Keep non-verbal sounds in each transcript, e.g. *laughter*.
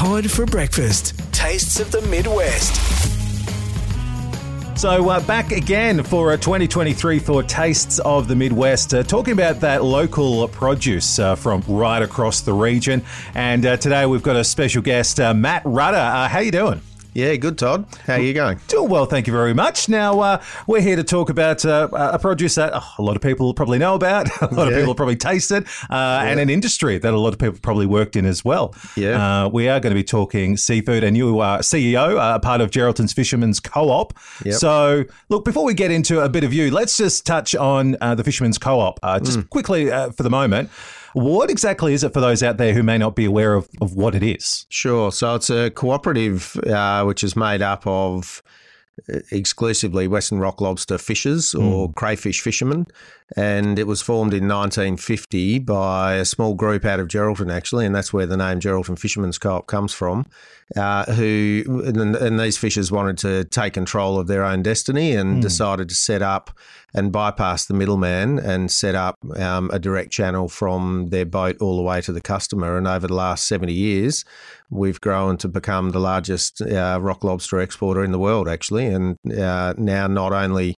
For breakfast. Tastes of the Midwest. So uh, back again for uh, 2023 for Tastes of the Midwest, uh, talking about that local produce uh, from right across the region. And uh, today we've got a special guest, uh, Matt Rutter. How you doing? Yeah, good, Todd. How are you going? Doing well, thank you very much. Now, uh, we're here to talk about uh, a produce that oh, a lot of people probably know about, *laughs* a lot of people probably tasted, uh, and an industry that a lot of people probably worked in as well. Yeah. Uh, we are going to be talking seafood, and you are CEO, uh, part of Geraldton's Fisherman's Co-op. Yep. So, look, before we get into a bit of you, let's just touch on uh, the Fisherman's Co-op. Uh, just Mm. quickly uh, for the moment. What exactly is it for those out there who may not be aware of, of what it is? Sure. So it's a cooperative uh, which is made up of exclusively Western rock lobster fishers or crayfish fishermen. And it was formed in 1950 by a small group out of Geraldton, actually, and that's where the name Geraldton Fishermen's Co-op comes from. Uh, who and, and these fishers wanted to take control of their own destiny and decided to set up and bypass the middleman and set up um, a direct channel from their boat all the way to the customer. And over the last 70 years, we've grown to become the largest uh, rock lobster exporter in the world, actually. And uh, now not only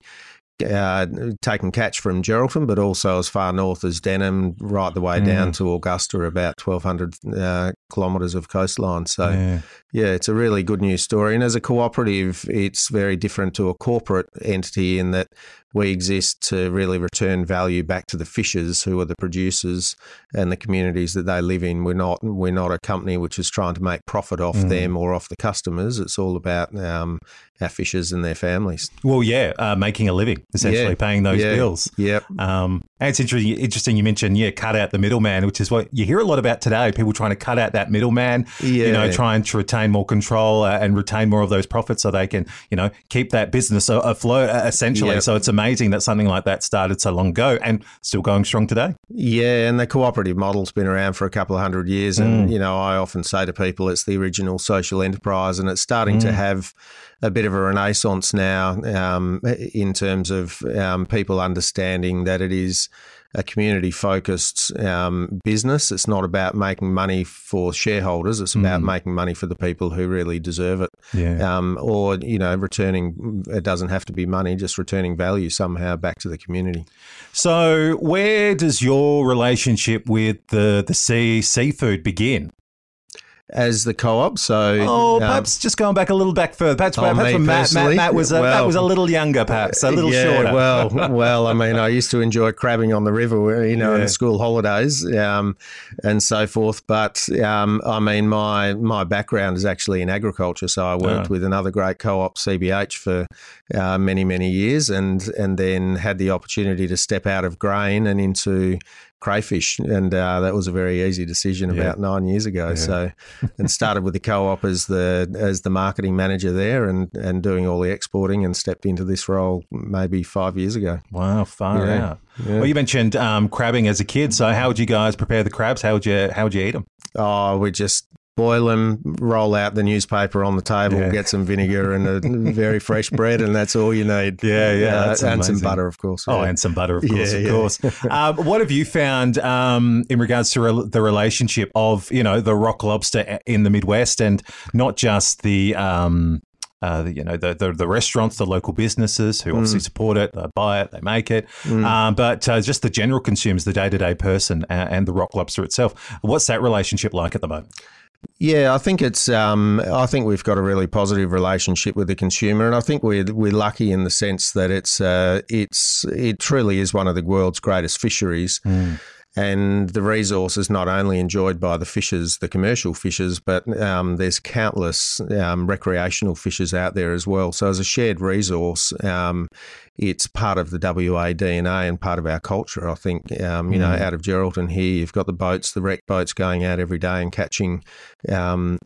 uh, taking catch from Geraldton, but also as far north as Denham, right the way down to Augusta, about 1,200 uh, kilometres of coastline. So, Yeah. yeah, it's a really good news story. And as a cooperative, it's very different to a corporate entity in that we exist to really return value back to the fishers who are the producers and the communities that they live in. We're not we're not a company which is trying to make profit off them or off the customers. It's all about um, our fishers and their families. Well, yeah, uh, making a living, essentially, Yeah. paying those Yeah. bills. Yep. Um, and it's interesting, interesting you mentioned, yeah, cut out the middleman, which is what you hear a lot about today. People trying to cut out that middleman, you know, trying to retain more control uh, and retain more of those profits so they can, you know, keep that business a- afloat, uh, essentially. Yep. So it's amazing that something like that started so long ago and still going strong today. Yeah, and the cooperative model's been around for a couple of hundred years. And, you know, I often say to people it's the original social enterprise and it's starting to have a bit of a renaissance now um, in terms of um, people understanding that it is a community focused um, business. It's not about making money for shareholders, it's about making money for the people who really deserve it. Yeah. Um, or, you know, returning, it doesn't have to be money, just returning value somehow back to the community. So where does your relationship with the, the sea seafood begin? As the co op, so. Oh, um, perhaps just going back a little back further. Perhaps, Oh, perhaps when Matt, Matt. Matt was a, Matt Well- was a little younger, perhaps a little yeah, shorter. Well, *laughs* well, I mean, I used to enjoy crabbing on the river, you know, in Yeah. the school holidays um, and so forth. But um, I mean, my my background is actually in agriculture, so I worked Ah. with another great co-op, CBH, for uh, many many years, and and then had the opportunity to step out of grain and into crayfish, and uh, that was a very easy decision Yeah. about nine years ago. So, *laughs* and started with the co-op as the as the marketing manager there, and and doing all the exporting, and stepped into this role maybe five years ago. Wow, far Yeah, out. Well, you mentioned um, crabbing as a kid. So, how would you guys prepare the crabs? How would you how would you eat them? Oh, we just boil them, roll out the newspaper on the table, Yeah. get some vinegar and a very fresh bread, and that's all you need. Yeah, yeah, Uh, and some butter, of course. Oh, yeah. and some butter, of course, Yeah, of course. um, what have you found um, in regards to rel the relationship of you know the rock lobster in the Midwest, and not just the um, uh, you know the, the the restaurants, the local businesses who obviously Mm. support it, they buy it, they make it, um, but uh, just the general consumers, the day to day person, uh, and the rock lobster itself. What's that relationship like at the moment? Yeah, I think it's. Um, I think we've got a really positive relationship with the consumer, and I think we're we're lucky in the sense that it's uh, it's it truly is one of the world's greatest fisheries. And the resource is not only enjoyed by the fishers, the commercial fishers, but um, there's countless um, recreational fishers out there as well. So, as a shared resource, um, it's part of the WA DNA and part of our culture. I think, um, you know, out of Geraldton here, you've got the boats, the rec boats going out every day and catching, um,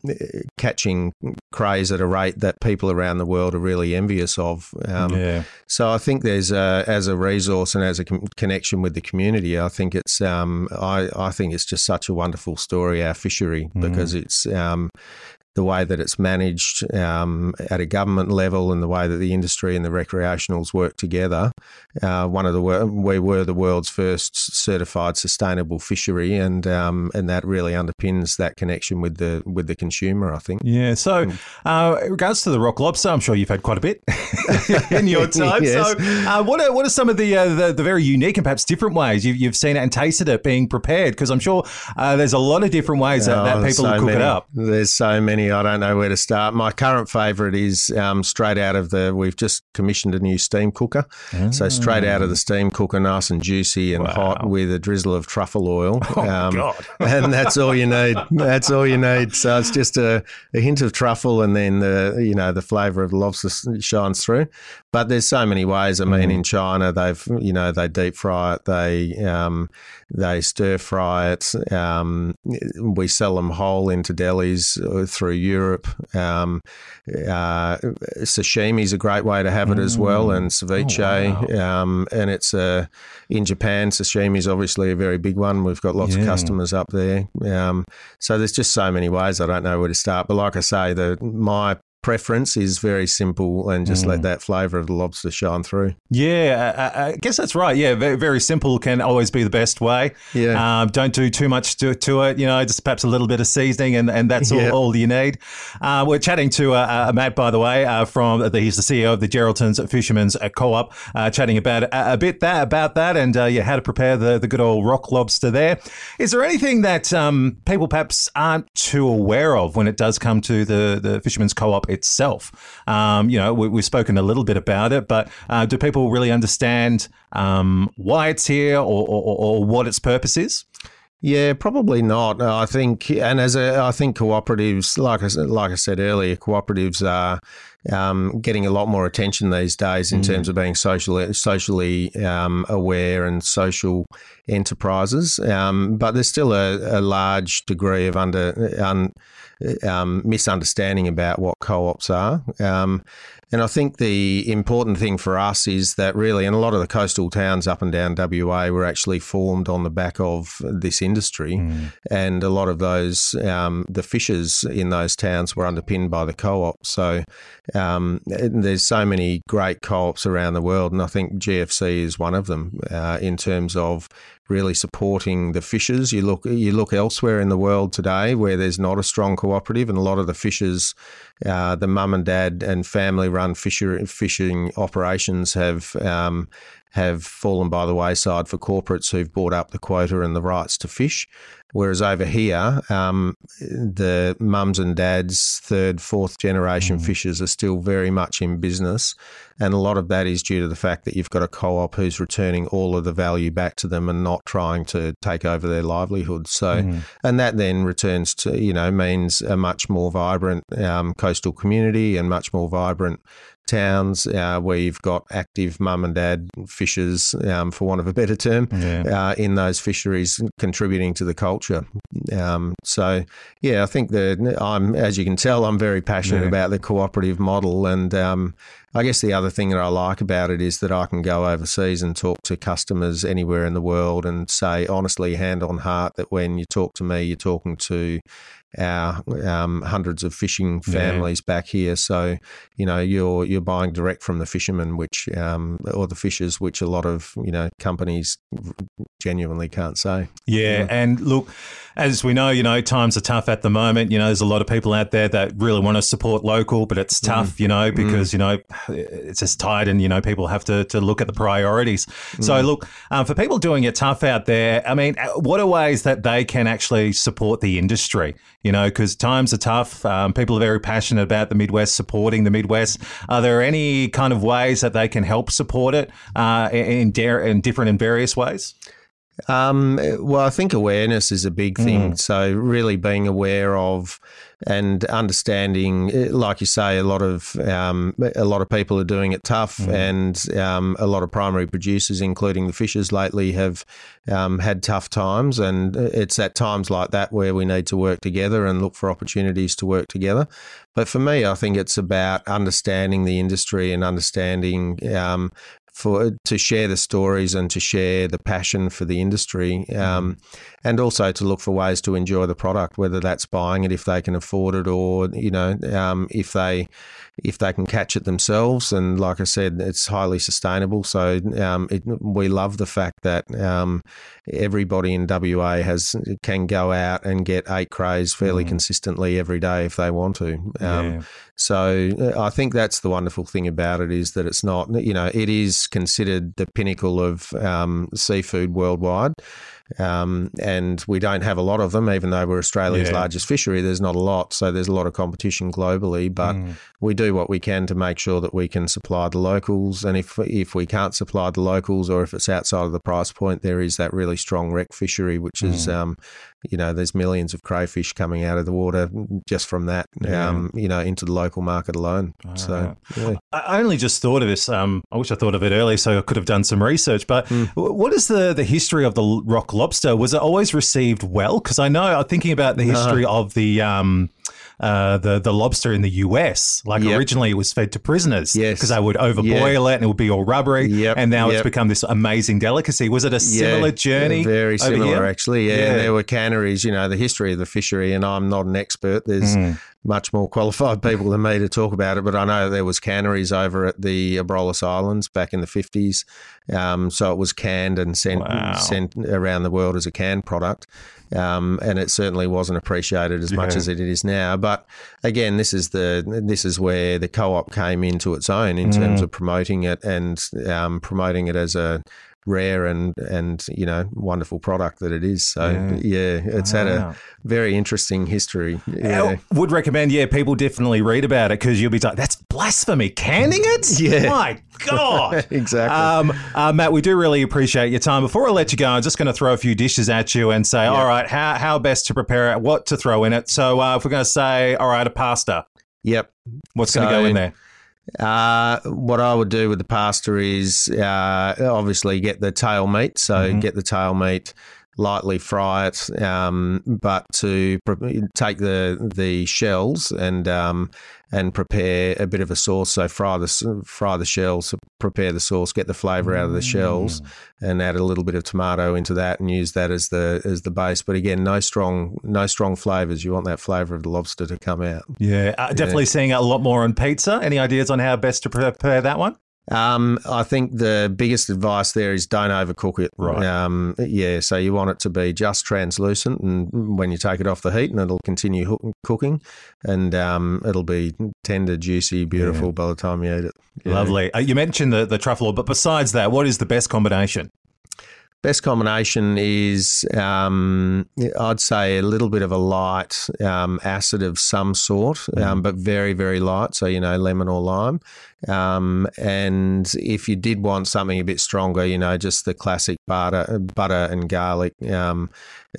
catching crays at a rate that people around the world are really envious of. Um, yeah, so I think there's a, as a resource and as a con- connection with the community, I think it's um, I, I think it's just such a wonderful story our fishery because it's um, the way that it's managed um, at a government level and the way that the industry and the recreationals work together. Uh, one of the we were the world's first certified sustainable fishery, and um, and that really underpins that connection with the with the consumer. I think. Yeah. So, Hmm. uh, in regards to the rock lobster, I'm sure you've had quite a bit *laughs* *laughs* in your time. Yes. So, uh, what are what are some of the, uh, the the very unique and perhaps different ways you've, you've seen it and tasted it being prepared? Because I'm sure uh, there's a lot of different ways that, that Oh, people so cook many. it up. There's so many. I don't know where to start. My current favourite is um, straight out of the. We've just commissioned a new steam cooker, so straight out of the steam cooker, nice and juicy and Wow. hot with a drizzle of truffle oil. *laughs* Um, God. *laughs* and that's all you need. That's all you need. So it's just a, a hint of truffle, and then the you know the flavour of the lobster shines through. But there's so many ways. I mean, in China, they've you know they deep fry it, they um, they stir fry it. Um, we sell them whole into delis uh, through Europe. Um, uh, sashimi is a great way to have it as well, and ceviche. wow. um, and it's a in Japan, sashimi is obviously a very big one. We've got lots of customers up there. Um, so there's just so many ways. I don't know where to start. But like I say, the my preference is very simple and just Mm. let that flavour of the lobster shine through. Yeah, I, I guess that's right. Yeah, very, very simple can always be the best way. Yeah. Um, don't do too much to, to it. You know, just perhaps a little bit of seasoning, and, and that's Yeah. all, all you need. Uh, we're chatting to uh, uh, Matt, by the way, uh, from the, he's the CEO of the Geraldton's Fishermen's uh, Co-op, uh, chatting about a, a bit that about that, and uh, yeah, how to prepare the, the good old rock lobster. There is there anything that um, people perhaps aren't too aware of when it does come to the the Fishermen's Co-op itself? Um, you know, we, we've spoken a little bit about it, but uh, do people really understand um, why it's here or, or, or what its purpose is? Yeah, probably not. Uh, I think, and as a, I think cooperatives, like I said, like I said earlier, cooperatives are um, getting a lot more attention these days in terms of being socially socially um, aware and social enterprises. Um, but there's still a, a large degree of under un, um, misunderstanding about what co-ops are. Um, and I think the important thing for us is that really, and a lot of the coastal towns up and down WA were actually formed on the back of this industry, and a lot of those um, the fishers in those towns were underpinned by the co-op. So um, there's so many great co-ops around the world, and I think GFC is one of them uh, in terms of really supporting the fishers. You look you look elsewhere in the world today where there's not a strong cooperative, and a lot of the fishers, uh, the mum and dad and family run fisher, fishing operations have. Um, have fallen by the wayside for corporates who've bought up the quota and the rights to fish. Whereas over here, um, the mums and dads, third, fourth generation fishers are still very much in business. And a lot of that is due to the fact that you've got a co op who's returning all of the value back to them and not trying to take over their livelihood. So, and that then returns to, you know, means a much more vibrant um, coastal community and much more vibrant towns uh, where you've got active mum and dad fishers, um, for want of a better term, Yeah. uh, in those fisheries contributing to the culture. Um, so, yeah, I think that I'm, as you can tell, I'm very passionate Yeah. about the cooperative model. And um, I guess the other thing that I like about it is that I can go overseas and talk to customers anywhere in the world and say, honestly, hand on heart, that when you talk to me, you're talking to our um, hundreds of fishing Yeah. families back here. So you know you're you're buying direct from the fishermen, which um, or the fishers, which a lot of you know companies genuinely can't say. Yeah, and look, as we know, you know, times are tough at the moment. You know, there's a lot of people out there that really want to support local, but it's tough, you know, because you know it's just tight, and you know, people have to to look at the priorities. So, look, um, for people doing it tough out there, I mean, uh, what are ways that they can actually support the industry? You know, because times are tough. Um, people are very passionate about the Midwest, supporting the Midwest. Are there any kind of ways that they can help support it uh, in, in, in different and various ways? Um, well, I think awareness is a big thing. So, really being aware of and understanding, eh, like you say, a lot of um, a lot of people are doing it tough, and um, a lot of primary producers, including the fishers, lately have um, had tough times. And it's at times like that where we need to work together and look for opportunities to work together. But for me, I think it's about understanding the industry and understanding um, for to share the stories and to share the passion for the industry, um, and also to look for ways to enjoy the product, whether that's buying it if they can afford it, or you know um, if they if they can catch it themselves. And like I said, it's highly sustainable. So um, it, we love the fact that um, everybody in WA has can go out and get eight crays fairly mm. consistently every day if they want to. Um, yeah. So uh, I think that's the wonderful thing about it is that it's not, you know, it is considered the pinnacle of um, seafood worldwide. Um, and we don't have a lot of them, even though we're Australia's yeah. largest fishery. There's not a lot, so there's a lot of competition globally. But mm. we do what we can to make sure that we can supply the locals. And if if we can't supply the locals, or if it's outside of the price point, there is that really strong rec fishery, which mm. is um, you know, there's millions of crayfish coming out of the water just from that, yeah. um, you know, into the local market alone. so, yeah. I only just thought of this. Um, I wish I thought of it earlier, so I could have done some research. But mm. what is the the history of the rock lobster? Was it always received well? Because I know I'm thinking about the history uh of the. Um, uh, the the lobster in the US. Like yep. originally, it was fed to prisoners because yes. they would overboil it and it would be all rubbery. Yep. And now yep. it's become this amazing delicacy. Was it a similar yeah, journey? Very similar, actually. Yeah. yeah. there were canneries. You know, the history of the fishery, and I'm not an expert. There's mm. much more qualified people than me to talk about it, but I know there was canneries over at the Abrolhos Islands back in the 50s. Um, so it was canned and sent wow. sent around the world as a canned product um, and it certainly wasn't appreciated as yeah. much as it is now. But again, this is the this is where the co-op came into its own in mm. terms of promoting it and um, promoting it as a rare and and you know wonderful product that it is. So yeah, yeah it's had a very interesting history. Yeah. I would recommend, yeah, people definitely read about it because you'll be like, that's blasphemy, canning it. *laughs* Yeah, my god, *laughs* exactly. Um, uh, Matt, we do really appreciate your time. Before I let you go, I'm just going to throw a few dishes at you and say, all right, how how best to prepare it, what to throw in it. So uh, if we're going to say, all right, a pasta. Yep. What's so, going to go in there? Uh, what I would do with the pasta is uh, obviously get the tail meat. So mm-hmm. get the tail meat, lightly fry it, um, but to take the the shells and um, and prepare a bit of a sauce. So fry the fry the shells, prepare the sauce, get the flavour out of the shells, mm. and add a little bit of tomato into that, and use that as the as the base. But again, no strong no strong flavours. You want that flavour of the lobster to come out. Yeah, uh, definitely yeah. seeing a lot more on pizza. Any ideas on how best to prepare that one? Um, I think the biggest advice there is don't overcook it. Right. Um, yeah. So you want it to be just translucent, and when you take it off the heat, and it'll continue cooking, and um, it'll be tender, juicy, beautiful yeah. by the time you eat it. Lovely. Uh, you mentioned the the truffle, but besides that, what is the best combination? Best combination is, um, I'd say, a little bit of a light um, acid of some sort, mm. um, but very, very light. So, you know, lemon or lime. Um, and if you did want something a bit stronger, you know, just the classic butter, butter and garlic um,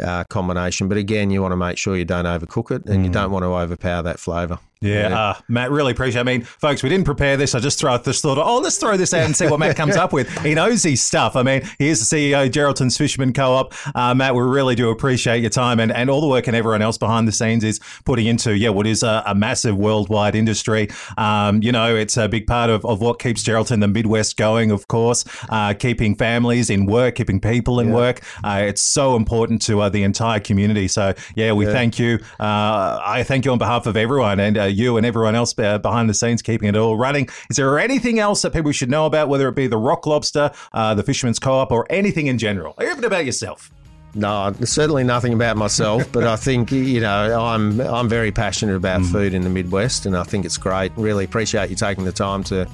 uh, combination. But again, you want to make sure you don't overcook it and mm. you don't want to overpower that flavour. Yeah, yeah. Uh, Matt, really appreciate. It. I mean, folks, we didn't prepare this. I just throw this thought. Oh, let's throw this out and see what Matt comes *laughs* up with. He knows his stuff. I mean, he is the CEO of Geraldton's Fisherman Co-op. Uh, Matt, we really do appreciate your time and, and all the work and everyone else behind the scenes is putting into yeah what is a, a massive worldwide industry. Um, you know, it's a big part of, of what keeps Geraldton the Midwest going. Of course, uh, keeping families in work, keeping people in yeah. work. Uh, it's so important to uh, the entire community. So yeah, we yeah. thank you. Uh, I thank you on behalf of everyone and you and everyone else behind the scenes keeping it all running. Is there anything else that people should know about, whether it be the rock lobster, uh, the Fisherman's Co-op, or anything in general, or even about yourself? No, certainly nothing about myself, but I think you know I'm I'm very passionate about mm. food in the Midwest, and I think it's great. Really appreciate you taking the time to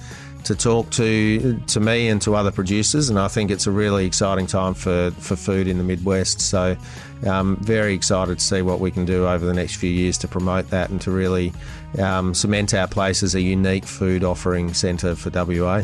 to talk to to me and to other producers, and I think it's a really exciting time for, for food in the Midwest. So, um, very excited to see what we can do over the next few years to promote that and to really um, cement our place as a unique food offering centre for WA.